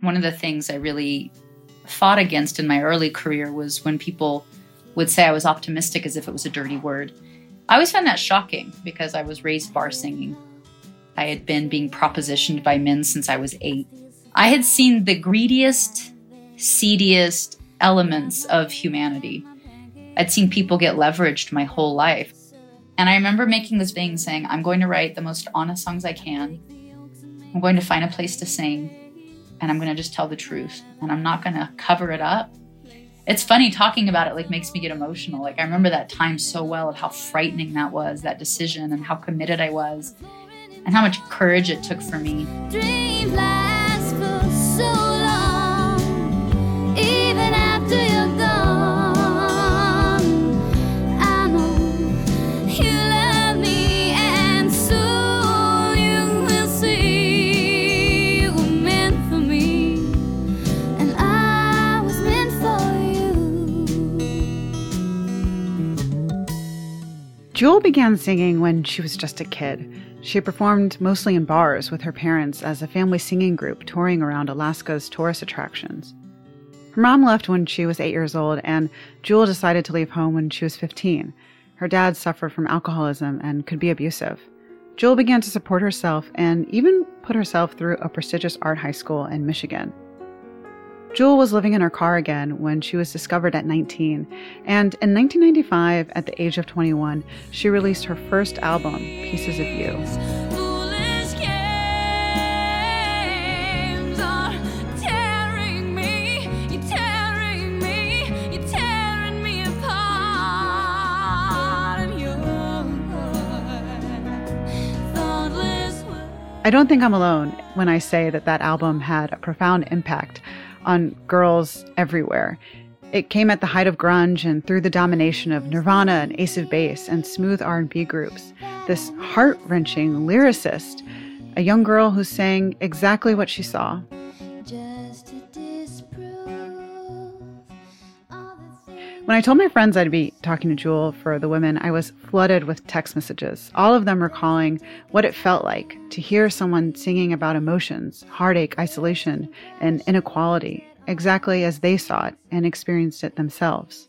One of the things I really fought against in my early career was when people would say I was optimistic as if it was a dirty word. I always found that shocking because I was raised bar singing. I had been being propositioned by men since I was eight. I had seen the greediest, seediest elements of humanity. I'd seen people get leveraged my whole life. And I remember making this thing saying, I'm going to write the most honest songs I can. I'm going to find a place to sing and I'm going to just tell the truth and I'm not going to cover it up. It's funny talking about it like makes me get emotional. Like I remember that time so well of how frightening that was, that decision and how committed I was and how much courage it took for me. Jewel began singing when she was just a kid. She performed mostly in bars with her parents as a family singing group touring around Alaska's tourist attractions. Her mom left when she was eight years old, and Jewel decided to leave home when she was 15. Her dad suffered from alcoholism and could be abusive. Jewel began to support herself and even put herself through a prestigious art high school in Michigan. Jewel was living in her car again when she was discovered at 19, and in 1995, at the age of 21, she released her first album, Pieces of You. I don't think I'm alone when I say that that album had a profound impact on girls everywhere. It came at the height of grunge and through the domination of Nirvana and Ace of Base and smooth R&B groups. This heart-wrenching lyricist, a young girl who sang exactly what she saw. When I told my friends I'd be talking to Jewel for the women, I was flooded with text messages, all of them recalling what it felt like to hear someone singing about emotions, heartache, isolation, and inequality, exactly as they saw it and experienced it themselves.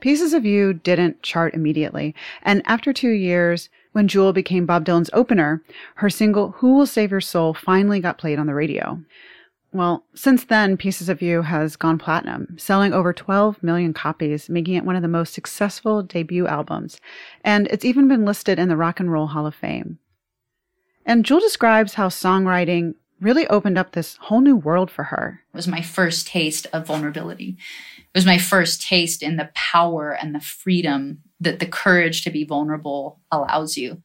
Pieces of You didn't chart immediately, and after two years, when Jewel became Bob Dylan's opener, her single Who Will Save Your Soul finally got played on the radio. Well, since then, Pieces of You has gone platinum, selling over 12 million copies, making it one of the most successful debut albums, and it's even been listed in the Rock and Roll Hall of Fame. And Jewel describes how songwriting really opened up this whole new world for her. It was my first taste of vulnerability. It was my first taste in the power and the freedom that the courage to be vulnerable allows you.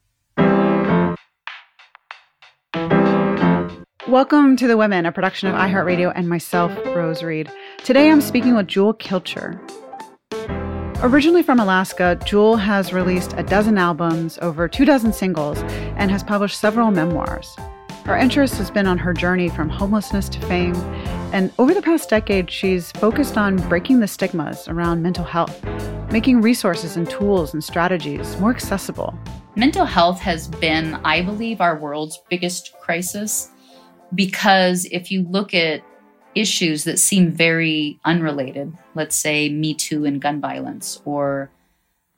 Welcome to The Women, a production of iHeartRadio and myself, Rose Reid. Today I'm speaking with Jewel Kilcher. Originally from Alaska, Jewel has released a dozen albums, over two dozen singles, and has published several memoirs. Her interest has been on her journey from homelessness to fame, and over the past decade, she's focused on breaking the stigmas around mental health, making resources and tools and strategies more accessible. Mental health has been, I believe, our world's biggest crisis because if you look at issues that seem very unrelated, let's say Me Too and gun violence, or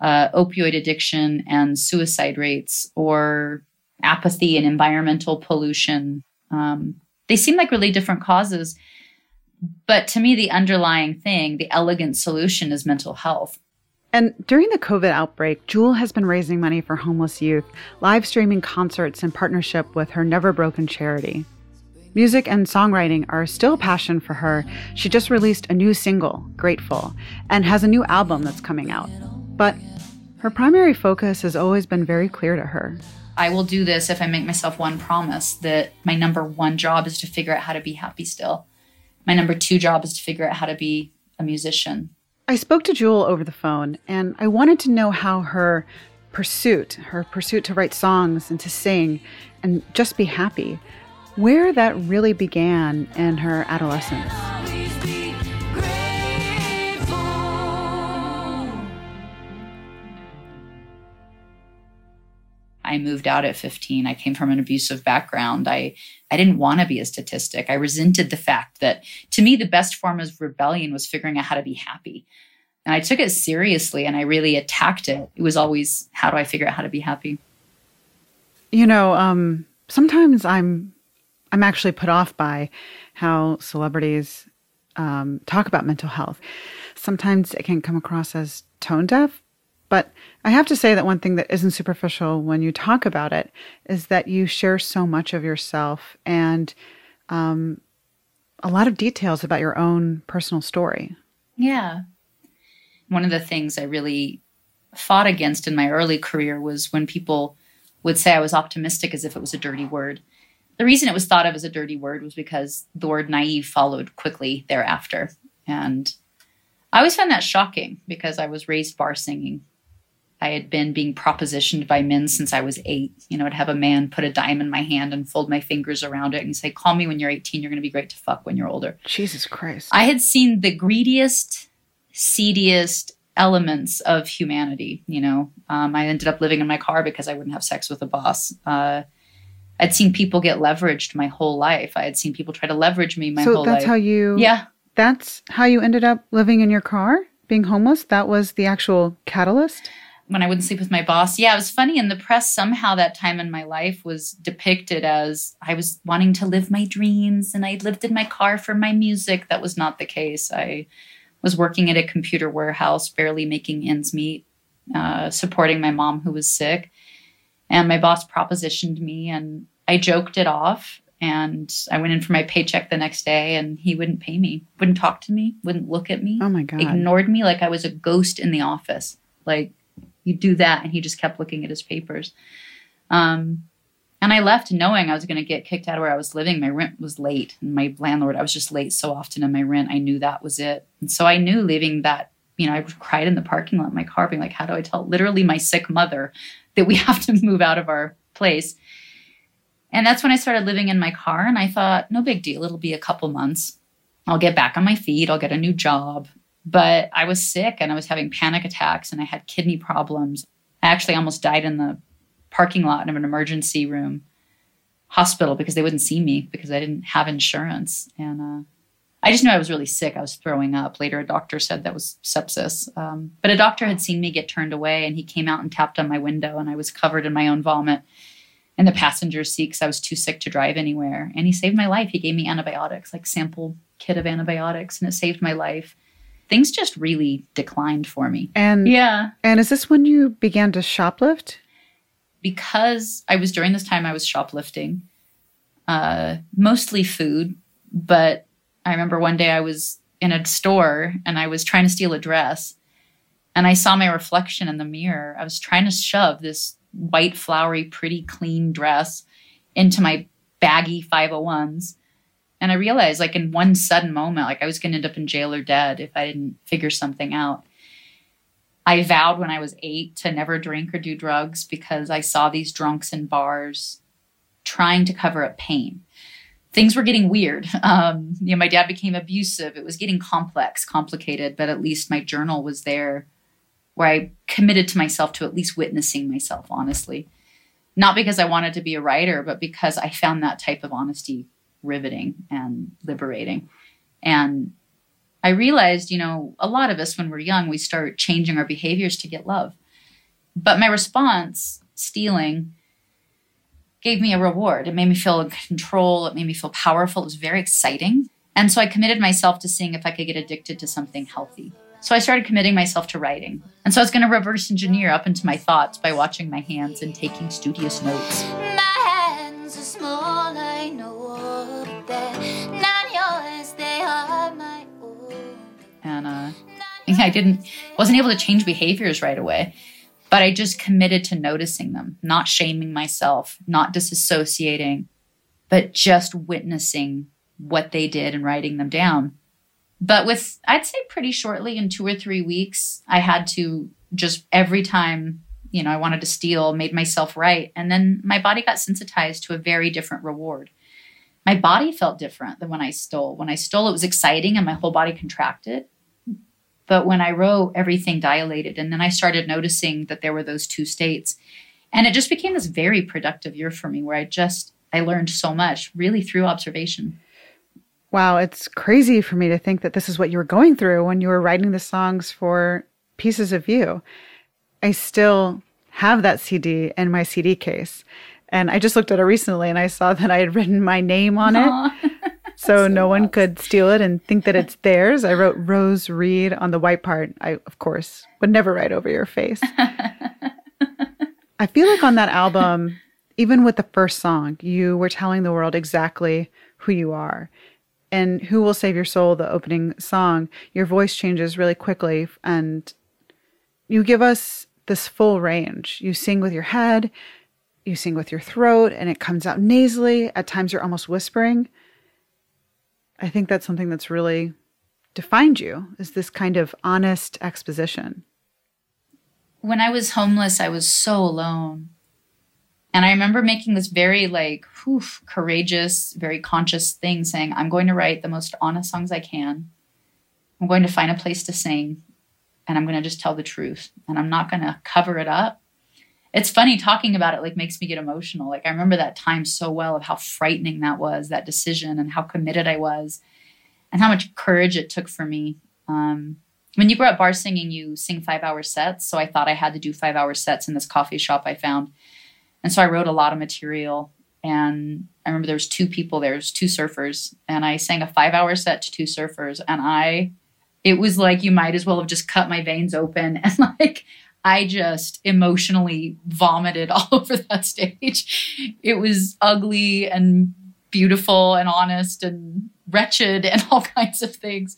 uh, opioid addiction and suicide rates, or apathy and environmental pollution, um, they seem like really different causes. But to me, the underlying thing, the elegant solution is mental health. And during the COVID outbreak, Jewel has been raising money for homeless youth, live streaming concerts in partnership with her Never Broken charity. Music and songwriting are still a passion for her. She just released a new single, Grateful, and has a new album that's coming out. But her primary focus has always been very clear to her. I will do this if I make myself one promise that my number one job is to figure out how to be happy still. My number two job is to figure out how to be a musician. I spoke to Jewel over the phone, and I wanted to know how her pursuit, her pursuit to write songs and to sing and just be happy, where that really began in her adolescence. I moved out at 15. I came from an abusive background. I I didn't want to be a statistic. I resented the fact that to me the best form of rebellion was figuring out how to be happy. And I took it seriously and I really attacked it. It was always how do I figure out how to be happy? You know, um, sometimes I'm I'm actually put off by how celebrities um, talk about mental health. Sometimes it can come across as tone deaf, but I have to say that one thing that isn't superficial when you talk about it is that you share so much of yourself and um, a lot of details about your own personal story. Yeah. One of the things I really fought against in my early career was when people would say I was optimistic as if it was a dirty word. The reason it was thought of as a dirty word was because the word naive followed quickly thereafter. And I always found that shocking because I was raised bar singing. I had been being propositioned by men since I was eight. You know, I'd have a man put a dime in my hand and fold my fingers around it and say, Call me when you're 18. You're going to be great to fuck when you're older. Jesus Christ. I had seen the greediest, seediest elements of humanity. You know, um, I ended up living in my car because I wouldn't have sex with a boss. Uh, I'd seen people get leveraged my whole life. I had seen people try to leverage me my so whole that's life. how you yeah. That's how you ended up living in your car, being homeless? That was the actual catalyst? when I wouldn't sleep with my boss. Yeah, it was funny in the press. Somehow that time in my life was depicted as I was wanting to live my dreams and I lived in my car for my music. That was not the case. I was working at a computer warehouse, barely making ends meet, uh, supporting my mom who was sick. And my boss propositioned me and I joked it off. And I went in for my paycheck the next day and he wouldn't pay me, wouldn't talk to me, wouldn't look at me. Oh my God. Ignored me like I was a ghost in the office. Like, you do that and he just kept looking at his papers um, and i left knowing i was going to get kicked out of where i was living my rent was late and my landlord i was just late so often in my rent i knew that was it and so i knew leaving that you know i cried in the parking lot in my car being like how do i tell literally my sick mother that we have to move out of our place and that's when i started living in my car and i thought no big deal it'll be a couple months i'll get back on my feet i'll get a new job but I was sick and I was having panic attacks and I had kidney problems. I actually almost died in the parking lot of an emergency room hospital because they wouldn't see me because I didn't have insurance. And uh, I just knew I was really sick. I was throwing up. Later, a doctor said that was sepsis. Um, but a doctor had seen me get turned away and he came out and tapped on my window and I was covered in my own vomit in the passenger seat because I was too sick to drive anywhere. And he saved my life. He gave me antibiotics, like sample kit of antibiotics, and it saved my life things just really declined for me. And yeah. And is this when you began to shoplift? Because I was during this time I was shoplifting, uh, mostly food. But I remember one day I was in a store and I was trying to steal a dress, and I saw my reflection in the mirror. I was trying to shove this white, flowery, pretty, clean dress into my baggy 501s and I realized, like, in one sudden moment, like I was going to end up in jail or dead if I didn't figure something out. I vowed when I was eight to never drink or do drugs because I saw these drunks in bars trying to cover up pain. Things were getting weird. Um, you know, my dad became abusive. It was getting complex, complicated, but at least my journal was there where I committed to myself to at least witnessing myself honestly. Not because I wanted to be a writer, but because I found that type of honesty riveting and liberating. And I realized, you know, a lot of us when we're young, we start changing our behaviors to get love. But my response, stealing, gave me a reward. It made me feel in control. It made me feel powerful. It was very exciting. And so I committed myself to seeing if I could get addicted to something healthy. So I started committing myself to writing. And so I was going to reverse engineer up into my thoughts by watching my hands and taking studious notes. My hands are small, I know, yours, and uh, I didn't wasn't able to change behaviors right away. But I just committed to noticing them, not shaming myself, not disassociating, but just witnessing what they did and writing them down. But with, I'd say pretty shortly, in two or three weeks, I had to just every time, you know, I wanted to steal, made myself right. And then my body got sensitized to a very different reward. My body felt different than when I stole. When I stole, it was exciting and my whole body contracted. But when I wrote, everything dilated. And then I started noticing that there were those two states. And it just became this very productive year for me where I just, I learned so much really through observation. Wow, it's crazy for me to think that this is what you were going through when you were writing the songs for Pieces of You. I still have that CD in my CD case. And I just looked at it recently and I saw that I had written my name on Aww. it. So, so no one could steal it and think that it's theirs. I wrote Rose Reid on the white part. I, of course, would never write over your face. I feel like on that album, even with the first song, you were telling the world exactly who you are. And Who Will Save Your Soul, the opening song, your voice changes really quickly and you give us this full range. You sing with your head, you sing with your throat, and it comes out nasally. At times, you're almost whispering. I think that's something that's really defined you is this kind of honest exposition. When I was homeless, I was so alone. And I remember making this very like whew, courageous, very conscious thing saying, I'm going to write the most honest songs I can. I'm going to find a place to sing and I'm going to just tell the truth and I'm not going to cover it up. It's funny talking about it like makes me get emotional. Like I remember that time so well of how frightening that was, that decision and how committed I was and how much courage it took for me. Um, when you grow up bar singing, you sing five hour sets. So I thought I had to do five hour sets in this coffee shop I found. And so I wrote a lot of material. And I remember there was two people there, was two surfers, and I sang a five hour set to two surfers. And I it was like you might as well have just cut my veins open and like I just emotionally vomited all over that stage. It was ugly and beautiful and honest and wretched and all kinds of things.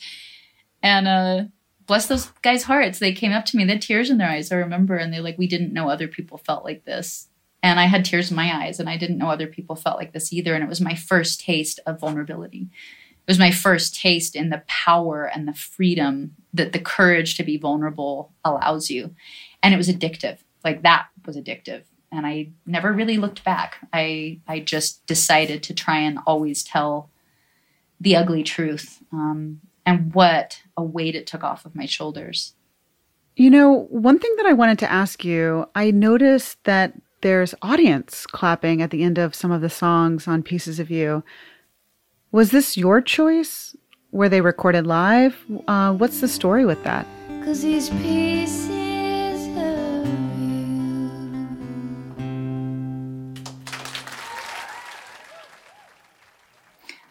And uh bless those guys' hearts. They came up to me, they had tears in their eyes, I remember, and they're like, We didn't know other people felt like this. And I had tears in my eyes, and I didn't know other people felt like this either. And it was my first taste of vulnerability it was my first taste in the power and the freedom that the courage to be vulnerable allows you. And it was addictive. Like that was addictive. And I never really looked back. I I just decided to try and always tell the ugly truth. Um, and what a weight it took off of my shoulders. You know, one thing that I wanted to ask you, I noticed that there's audience clapping at the end of some of the songs on Pieces of You. Was this your choice? Were they recorded live? Uh, what's the story with that? Cause these pieces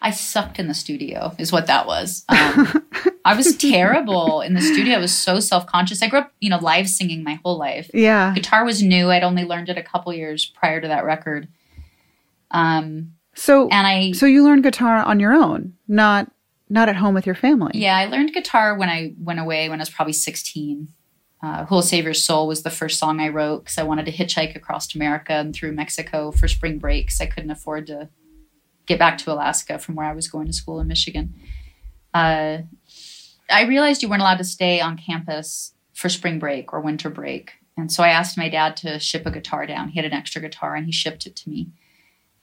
I sucked in the studio, is what that was. Um, I was terrible in the studio. I was so self conscious. I grew up, you know, live singing my whole life. Yeah. Guitar was new. I'd only learned it a couple years prior to that record. Um, so and I so you learned guitar on your own, not not at home with your family. Yeah, I learned guitar when I went away when I was probably 16. Uh, Who Will Save Your Soul was the first song I wrote because I wanted to hitchhike across America and through Mexico for spring breaks. I couldn't afford to get back to Alaska from where I was going to school in Michigan. Uh, I realized you weren't allowed to stay on campus for spring break or winter break. And so I asked my dad to ship a guitar down. He had an extra guitar and he shipped it to me.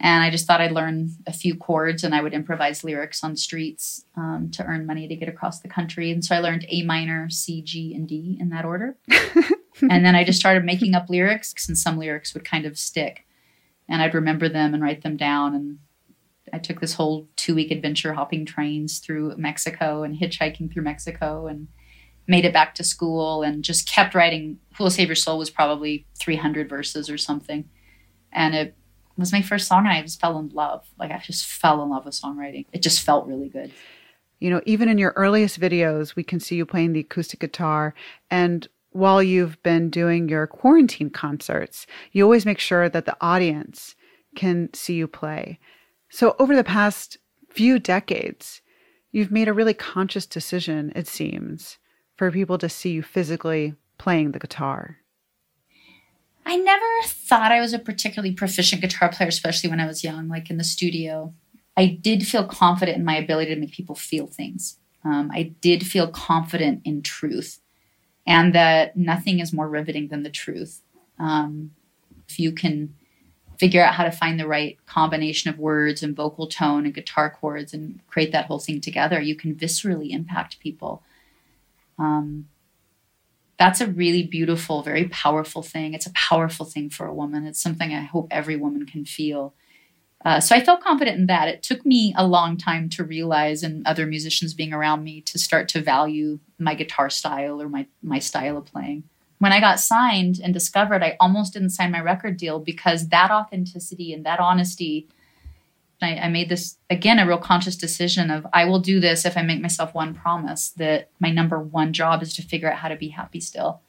And I just thought I'd learn a few chords and I would improvise lyrics on streets um, to earn money to get across the country. And so I learned A minor, C, G, and D in that order. and then I just started making up lyrics, and some lyrics would kind of stick. And I'd remember them and write them down. And I took this whole two week adventure hopping trains through Mexico and hitchhiking through Mexico and made it back to school and just kept writing. Who Will Save Your Soul was probably 300 verses or something. And it was my first song and I just fell in love. Like I just fell in love with songwriting. It just felt really good. You know, even in your earliest videos, we can see you playing the acoustic guitar. And while you've been doing your quarantine concerts, you always make sure that the audience can see you play. So over the past few decades, you've made a really conscious decision, it seems, for people to see you physically playing the guitar. I never thought I was a particularly proficient guitar player, especially when I was young, like in the studio. I did feel confident in my ability to make people feel things. Um, I did feel confident in truth and that nothing is more riveting than the truth. Um, if you can figure out how to find the right combination of words and vocal tone and guitar chords and create that whole thing together, you can viscerally impact people. Um, that's a really beautiful, very powerful thing. It's a powerful thing for a woman. It's something I hope every woman can feel. Uh, so I felt confident in that. It took me a long time to realize, and other musicians being around me, to start to value my guitar style or my my style of playing. When I got signed and discovered, I almost didn't sign my record deal because that authenticity and that honesty. I, I made this again a real conscious decision of I will do this if I make myself one promise that my number one job is to figure out how to be happy still.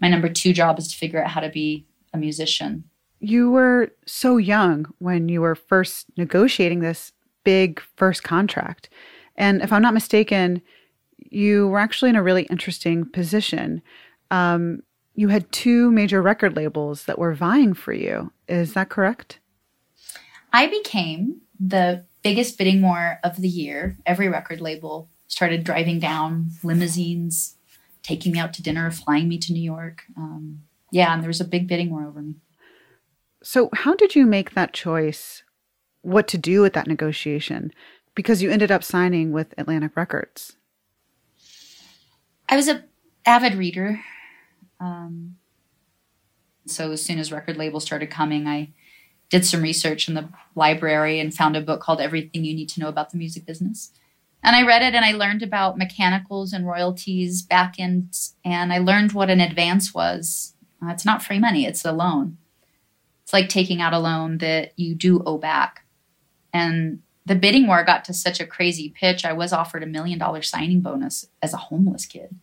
My number two job is to figure out how to be a musician you were so young when you were first negotiating this big first contract. And if I'm not mistaken, you were actually in a really interesting position. Um, you had two major record labels that were vying for you. Is that correct? I became the biggest bidding war of the year. Every record label started driving down limousines, taking me out to dinner, flying me to New York. Um, yeah, and there was a big bidding war over me. So, how did you make that choice? What to do with that negotiation? Because you ended up signing with Atlantic Records. I was a avid reader. Um, so as soon as record labels started coming, I did some research in the library and found a book called Everything You Need to Know About the Music Business. And I read it and I learned about mechanicals and royalties, back ends, and I learned what an advance was. Uh, it's not free money, it's a loan. It's like taking out a loan that you do owe back. And the bidding war got to such a crazy pitch. I was offered a million dollar signing bonus as a homeless kid.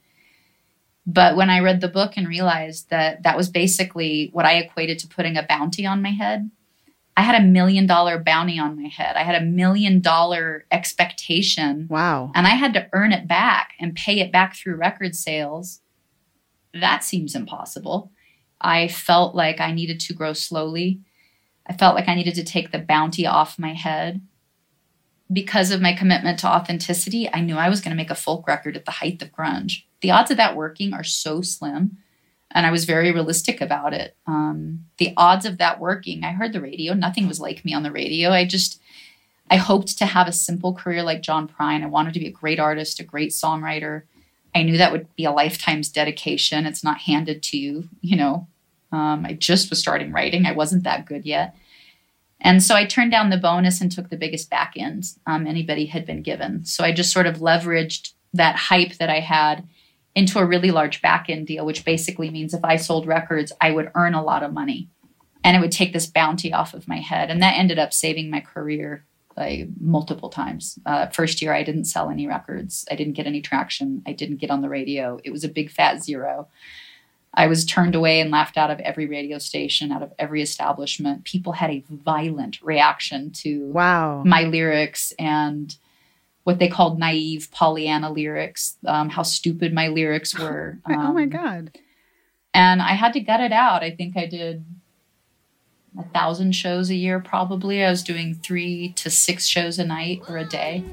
But when I read the book and realized that that was basically what I equated to putting a bounty on my head, I had a million dollar bounty on my head. I had a million dollar expectation. Wow. And I had to earn it back and pay it back through record sales. That seems impossible. I felt like I needed to grow slowly. I felt like I needed to take the bounty off my head. Because of my commitment to authenticity, I knew I was going to make a folk record at the height of grunge. The odds of that working are so slim, and I was very realistic about it. Um, the odds of that working, I heard the radio, nothing was like me on the radio. I just, I hoped to have a simple career like John Prine. I wanted to be a great artist, a great songwriter. I knew that would be a lifetime's dedication. It's not handed to you, you know. Um, I just was starting writing. I wasn't that good yet. And so I turned down the bonus and took the biggest back end um, anybody had been given. So I just sort of leveraged that hype that I had into a really large back end deal, which basically means if I sold records, I would earn a lot of money and it would take this bounty off of my head. And that ended up saving my career like multiple times. Uh, first year, I didn't sell any records. I didn't get any traction. I didn't get on the radio. It was a big fat zero. I was turned away and laughed out of every radio station, out of every establishment. People had a violent reaction to wow. my lyrics and what they called naive Pollyanna lyrics, um, how stupid my lyrics were. Um, oh my um, God. And I had to gut it out. I think I did a thousand shows a year probably. I was doing three to six shows a night or a day,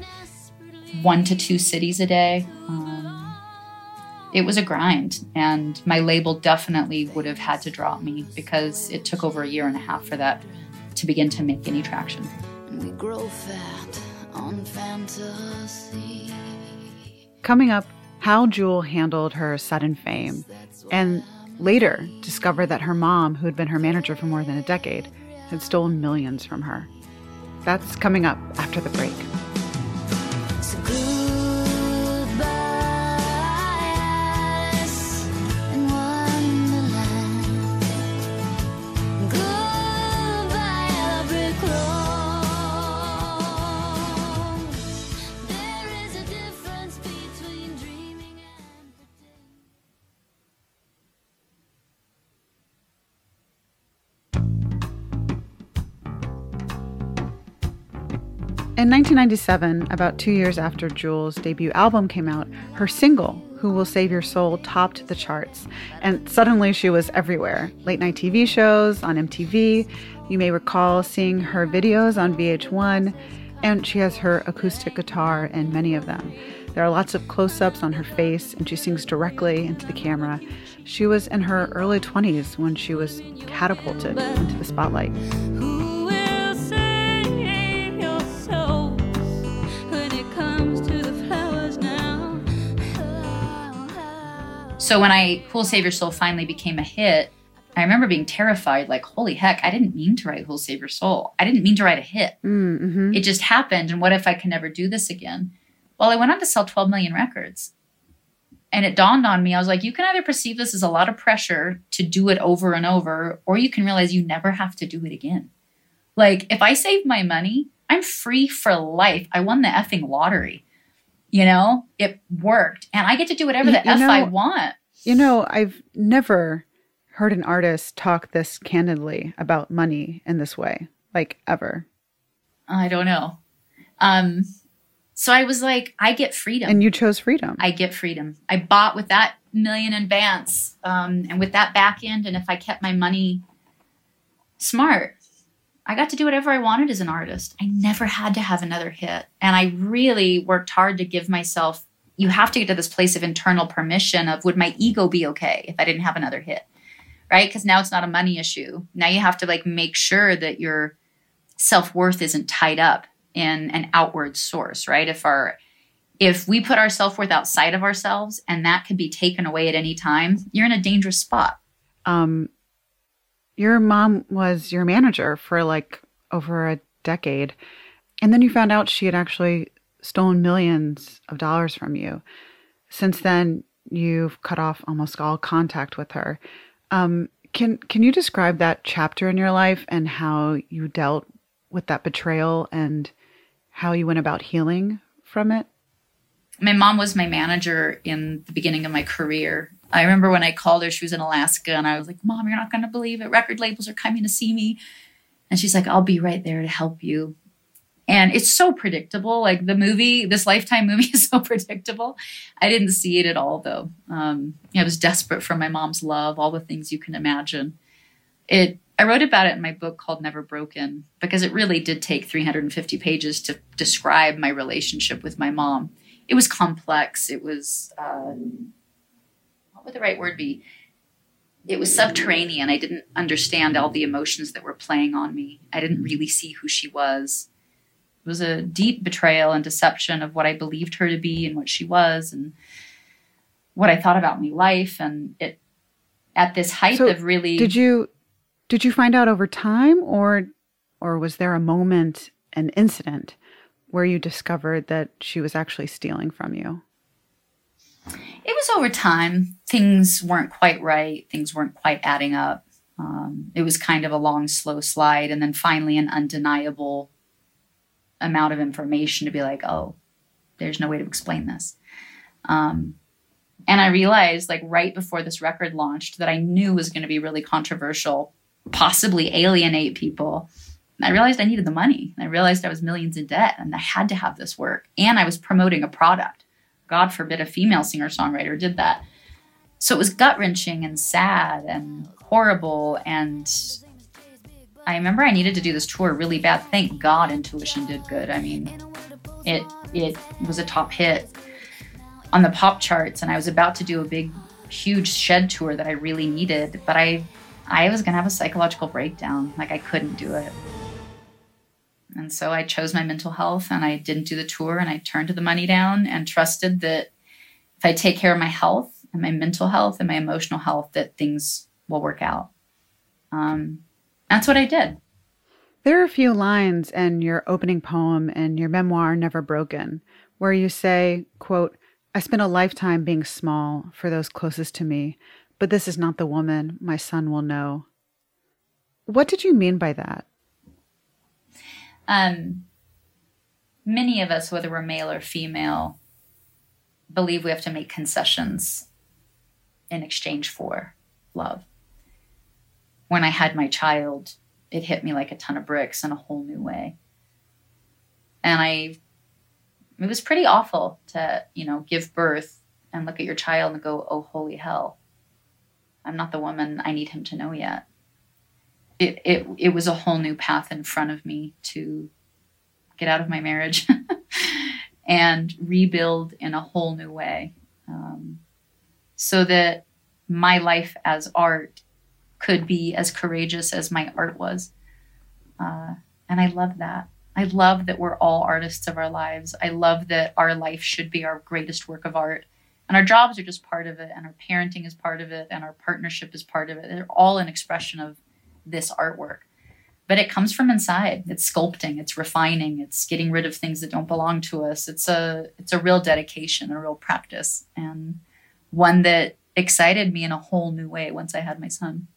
one to two cities a day. Um, it was a grind, and my label definitely would have had to drop me because it took over a year and a half for that to begin to make any traction. We grow fat on fantasy. Coming up, how Jewel handled her sudden fame and later discovered that her mom, who had been her manager for more than a decade, had stolen millions from her. That's coming up after the break. In 1997, about two years after Jewel's debut album came out, her single, Who Will Save Your Soul, topped the charts. And suddenly she was everywhere late night TV shows, on MTV. You may recall seeing her videos on VH1, and she has her acoustic guitar in many of them. There are lots of close ups on her face, and she sings directly into the camera. She was in her early 20s when she was catapulted into the spotlight. So when I Will Save Your Soul finally became a hit, I remember being terrified, like, holy heck, I didn't mean to write Will Save Your Soul. I didn't mean to write a hit. Mm-hmm. It just happened. And what if I can never do this again? Well, I went on to sell 12 million records. And it dawned on me, I was like, you can either perceive this as a lot of pressure to do it over and over, or you can realize you never have to do it again. Like, if I save my money, I'm free for life. I won the effing lottery. You know, it worked. And I get to do whatever the you F I know- want. You know, I've never heard an artist talk this candidly about money in this way, like ever. I don't know. Um, so I was like, I get freedom. And you chose freedom. I get freedom. I bought with that million in advance um, and with that back end. And if I kept my money smart, I got to do whatever I wanted as an artist. I never had to have another hit. And I really worked hard to give myself, you have to get to this place of internal permission of would my ego be okay if I didn't have another hit? Right? Because now it's not a money issue. Now you have to like make sure that your self worth isn't tied up in an outward source, right? If our if we put our self-worth outside of ourselves and that could be taken away at any time you're in a dangerous spot um, your mom was your manager for like over a decade. And then you found out she had actually stolen millions of dollars from you. Since then, you've cut off almost all contact with her. Um, can can you describe that chapter in your life and how you dealt with that betrayal and how you went about healing from it? my mom was my manager in the beginning of my career i remember when i called her she was in alaska and i was like mom you're not going to believe it. Record labels are coming to see me. And she's like i'll be right there to help you. And it's so predictable. Like the movie this lifetime movie is so predictable. I didn't see it at all though. Um, i was desperate for my mom's love all the things you can imagine. It i wrote about it in my book called never broken because it really did take 350 pages to describe my relationship with my mom. It was complex. It was uh, what would the right word be? It was subterranean. I didn't understand all the emotions that were playing on me. I didn't really see who she was. It was a deep betrayal and deception of what i believed her to be and what she was and what i thought about my life. And it at this height So, of really Did you did you find out over time or or was there a moment, an incident where you discovered that she was actually stealing from you? It was over time. Things weren't quite right. Things weren't quite adding up. Um, it was kind of a long, slow slide, and then finally an undeniable amount of information to be like, oh, there's no way to explain this. Um, and I realized, like, right before this record launched, that I knew was going to be really controversial, possibly alienate people. I realized I needed the money. I realized I was millions in debt and I had to have this work. And I was promoting a product. God forbid a female singer songwriter did that. So it was gut wrenching and sad and horrible. And I remember I needed to do this tour really bad. Thank God Intuition did good. I mean, it it was a top hit on the pop charts, and I was about to do a big, huge shed tour that I really needed, but I I was gonna have a psychological breakdown. Like I couldn't do it. And so I chose my mental health and I didn't do the tour and I turned the money down and trusted that if I take care of my health and my mental health and my emotional health, that things will work out. Um, that's what I did. There are a few lines in your opening poem and your memoir Never Broken where you say, quote, I spent a lifetime being small for those closest to me, but this is not the woman my son will know. What did you mean by that? Um, many of us, whether we're male or female, believe we have to make concessions in exchange for love. When I had my child, it hit me like a ton of bricks in a whole new way. And I, it was pretty awful to, you know, give birth and look at your child and go, oh, holy hell, I'm not the woman I need him to know yet it, it it was a whole new path in front of me to get out of my marriage and rebuild in a whole new way. Um, so that my life as art could be as courageous as my art was. Uh, and i love that. I love that we're all artists of our lives. I love that our life should be our greatest work of art. And our jobs are just part of it, and our parenting is part of it, and our partnership is part of it. They're all an expression of this artwork. But it comes from inside. It's sculpting, it's refining, it's getting rid of things that don't belong to us. It's a it's a real dedication, a real practice, and one that excited me in a whole new way once I had my son.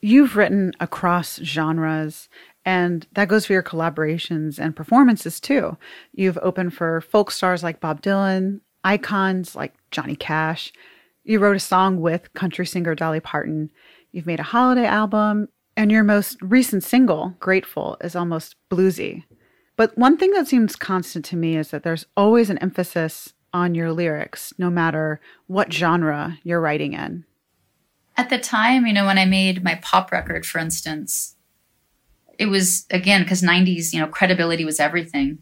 You've written across genres, and that goes for your collaborations and performances too. You've opened for folk stars like Bob Dylan, icons like Johnny Cash. You wrote a song with country singer Dolly Parton. You've made a holiday album, and your most recent single, Grateful, is almost bluesy. But one thing that seems constant to me is that there's always an emphasis on your lyrics, no matter what genre you're writing in. At the time, you know, when I made my pop record, for instance, it was again because 90s, you know, credibility was everything.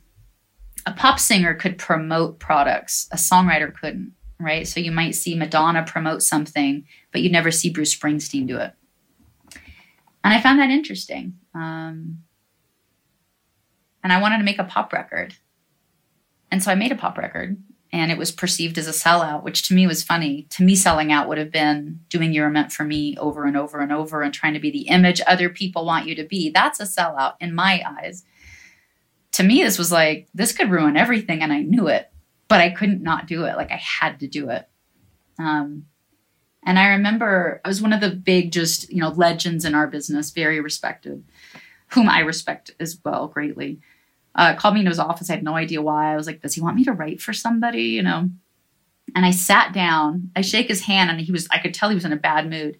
A pop singer could promote products, a songwriter couldn't, right? So you might see Madonna promote something, but you'd never see Bruce Springsteen do it. And I found that interesting. Um, and I wanted to make a pop record. And so I made a pop record and it was perceived as a sellout, which to me was funny. To me, selling out would have been doing You're Meant for Me over and over and over and trying to be the image other people want you to be. That's a sellout in my eyes. To me, this was like, this could ruin everything, and I knew it, but I couldn't not do it. Like, I had to do it. Um, and I remember I was one of the big, just, you know, legends in our business, very respected, whom I respect as well greatly uh, called me into his office. I had no idea why. I was like, does he want me to write for somebody? You know? And I sat down, I shake his hand, and he was, I could tell he was in a bad mood.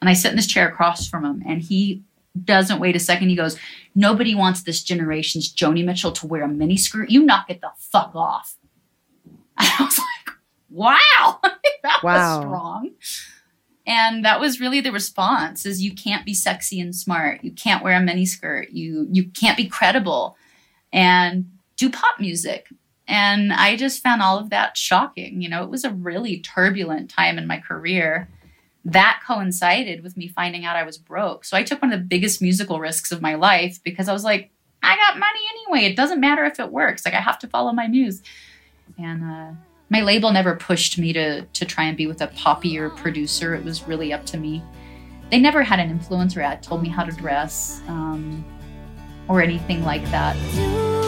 And I sit in this chair across from him, and he doesn't wait a second. He goes, Nobody wants this generation's Joni Mitchell to wear a miniskirt. You knock it the fuck off. And I was like, Wow, that wow. was strong. And that was really the response is you can't be sexy and smart. You can't wear a miniskirt. You you can't be credible and do pop music. And I just found all of that shocking. You know, it was a really turbulent time in my career. That coincided with me finding out I was broke. So I took one of the biggest musical risks of my life because I was like, I got money anyway. It doesn't matter if it works. Like I have to follow my muse. And uh, my label never pushed me to to try and be with a poppier producer. It was really up to me. They never had an influencer ad told me how to dress. Um, or anything like that.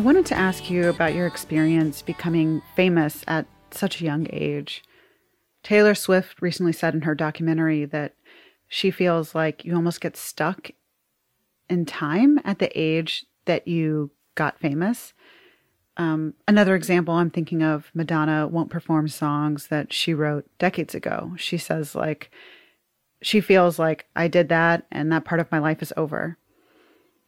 I wanted to ask you about your experience becoming famous at such a young age. Taylor Swift recently said in her documentary that she feels like you almost get stuck in time at the age that you got famous. Um, another example I'm thinking of Madonna won't perform songs that she wrote decades ago. She says, like, she feels like I did that and that part of my life is over.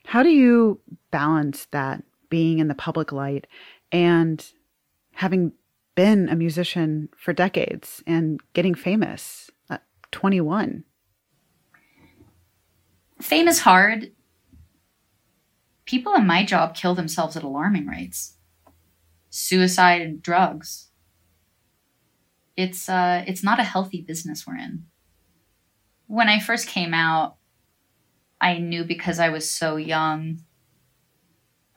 How do you balance that being in the public light and having been a musician for decades and getting famous at 21? Fame is hard people in my job kill themselves at alarming rates. Suicide and drugs. It's uh it's not a healthy business we're in. When I first came out, I knew because I was so young.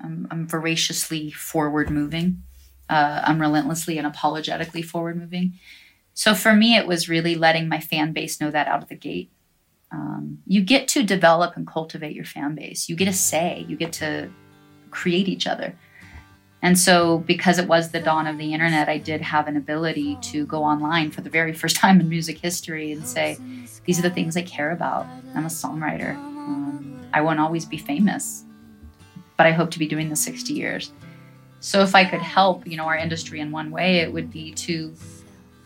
I'm, I'm voraciously forward moving. Uh, I'm relentlessly and apologetically forward moving. So for me, it was really letting my fan base know that out of the gate um, you get to develop and cultivate your fan base. You get a say. You get to create each other. And so, because it was the dawn of the internet, I did have an ability to go online for the very first time in music history and say, These are the things I care about. I'm a songwriter. Um, I won't always be famous, but I hope to be doing this 60 years. So, if I could help, you know, our industry in one way, it would be to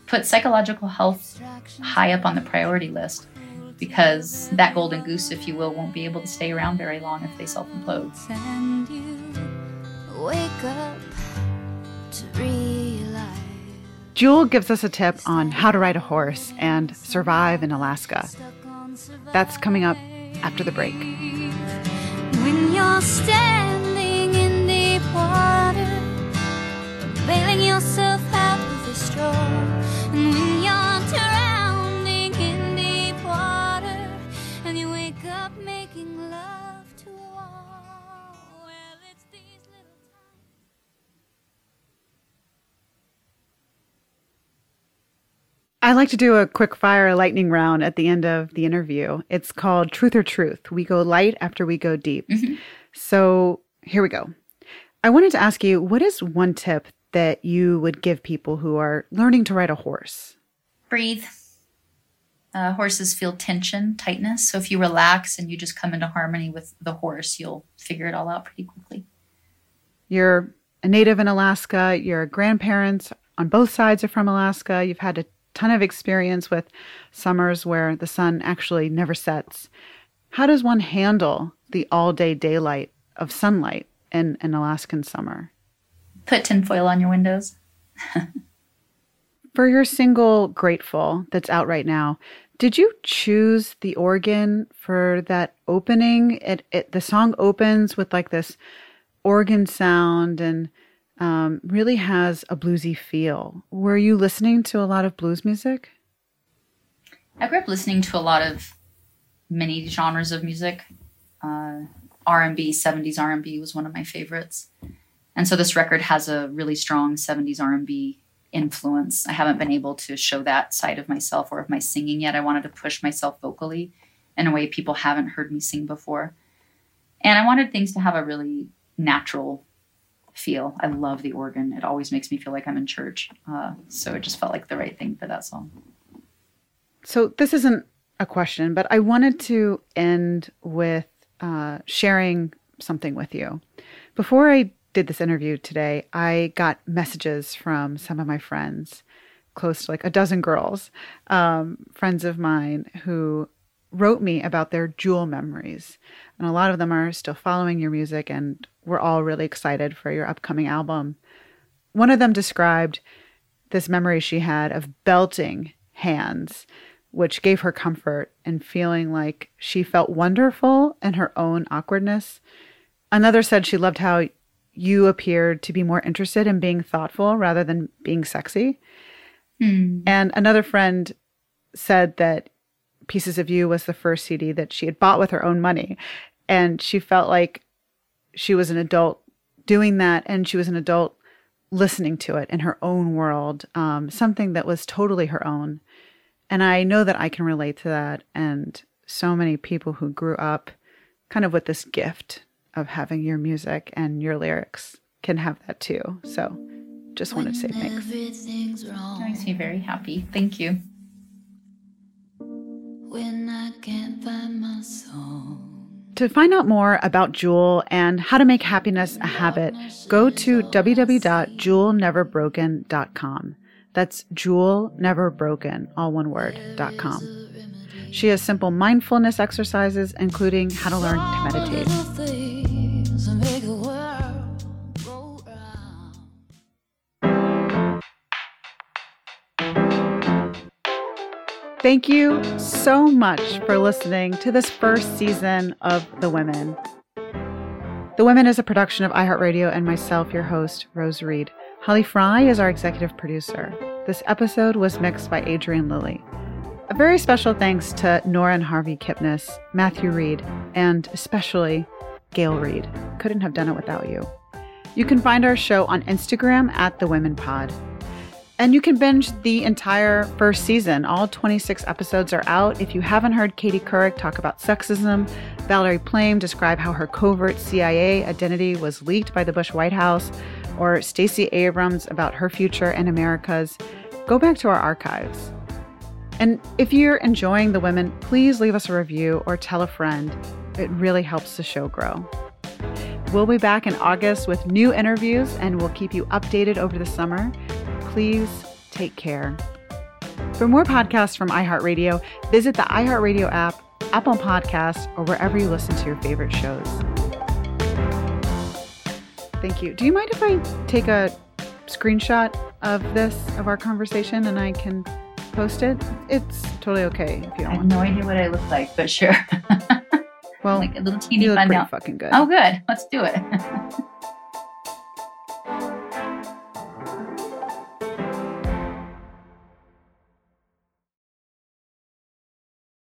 put psychological health high up on the priority list because that golden goose, if you will, won't be able to stay around very long if they self implode. Jewel gives us a tip on how to ride a horse and survive in Alaska. That's coming up after the break. When you're standing in deep water, bailing yourself out show. And when I like to do a quick fire lightning round at the end of the interview. It's called Truth or Truth. We go light after we go deep. Mhm. So here we go. I wanted to ask you what is one tip that you would give people who are learning to ride a horse? Breathe. Uh, horses feel tension, tightness. So if you relax and you just come into harmony with the horse, you'll figure it all out pretty quickly. You're a native in Alaska, your grandparents on both sides are from Alaska. You've had a ton of experience with summers where the sun actually never sets. How does one handle the all day daylight of sunlight in an Alaskan summer? Put tinfoil on your windows. For your single Grateful that's out right now, did you choose the organ for that opening? It, it the song opens with like this organ sound and um, really has a bluesy feel. Were you listening to a lot of blues music? I grew up listening to a lot of many genres of music. Uh, R&B, 70s R&B was one of my favorites. And so this record has a really strong 70s R&B influence. I haven't been able to show that side of myself or of my singing yet. I wanted to push myself vocally in a way people haven't heard me sing before. And I wanted things to have a really natural feel. I love the organ. It always makes me feel like I'm in church. Uh, so it just felt like the right thing for that song. So this isn't a question, but I wanted to end with uh, sharing something with you. Before I did this interview today, I got messages from some of my friends, close to like a dozen girls, um, friends of mine who wrote me about their jewel memories. And a lot of them are still following your music, and we're all really excited for your upcoming album. One of them described this memory she had of belting hands, which gave her comfort and feeling like she felt wonderful in her own awkwardness. Another said she loved how you appeared to be more interested in being thoughtful rather than being sexy. Hmm. And another friend said that Pieces of You was the first CD that she had bought with her own money. And she felt like she was an adult doing that and she was an adult listening to it in her own world, um, something that was totally her own. And I know that I can relate to that. And so many people who grew up kind of with this gift of having your music and your lyrics can have that too. So just wanted to say thanks. Everything's wrong. That makes me very happy. Thank you. To find out more about Jewel and how to make happiness a habit, go to www.jewelneverbroken.com. That's jewelneverbroken, all one word, dot com. She has simple mindfulness exercises, including how to learn to meditate. Thank you so much for listening to this first season of The Women. The Women is a production of iHeartRadio and myself, your host, Rose Reid. Holly Fry is our executive producer. This episode was mixed by Adrian Lilly. A very special thanks to Nora and Harvey Kipnis, Matthew Reid, and especially Gail Reid. Couldn't have done it without you. You can find our show on Instagram at The Women Pod. And you can binge the entire first season. All 26 episodes are out. If you haven't heard Katie Couric talk about sexism, Valerie Plame describe how her covert CIA identity was leaked by the Bush White House, or Stacey Abrams about her future and America's, go back to our archives. And if you're enjoying The Women, please leave us a review or tell a friend. It really helps the show grow. We'll be back in August with new interviews and we'll keep you updated over the summer. Please take care. For more podcasts from iHeartRadio, visit the iHeartRadio app, Apple Podcasts, or wherever you listen to your favorite shows. Thank you. Do you mind if I take a screenshot of this, of our conversation, and I can post it? It's totally okay if you don't I have no idea what I look like, but sure. Well, like a little teeny you look pretty now. fucking good. Oh, good. Let's do it.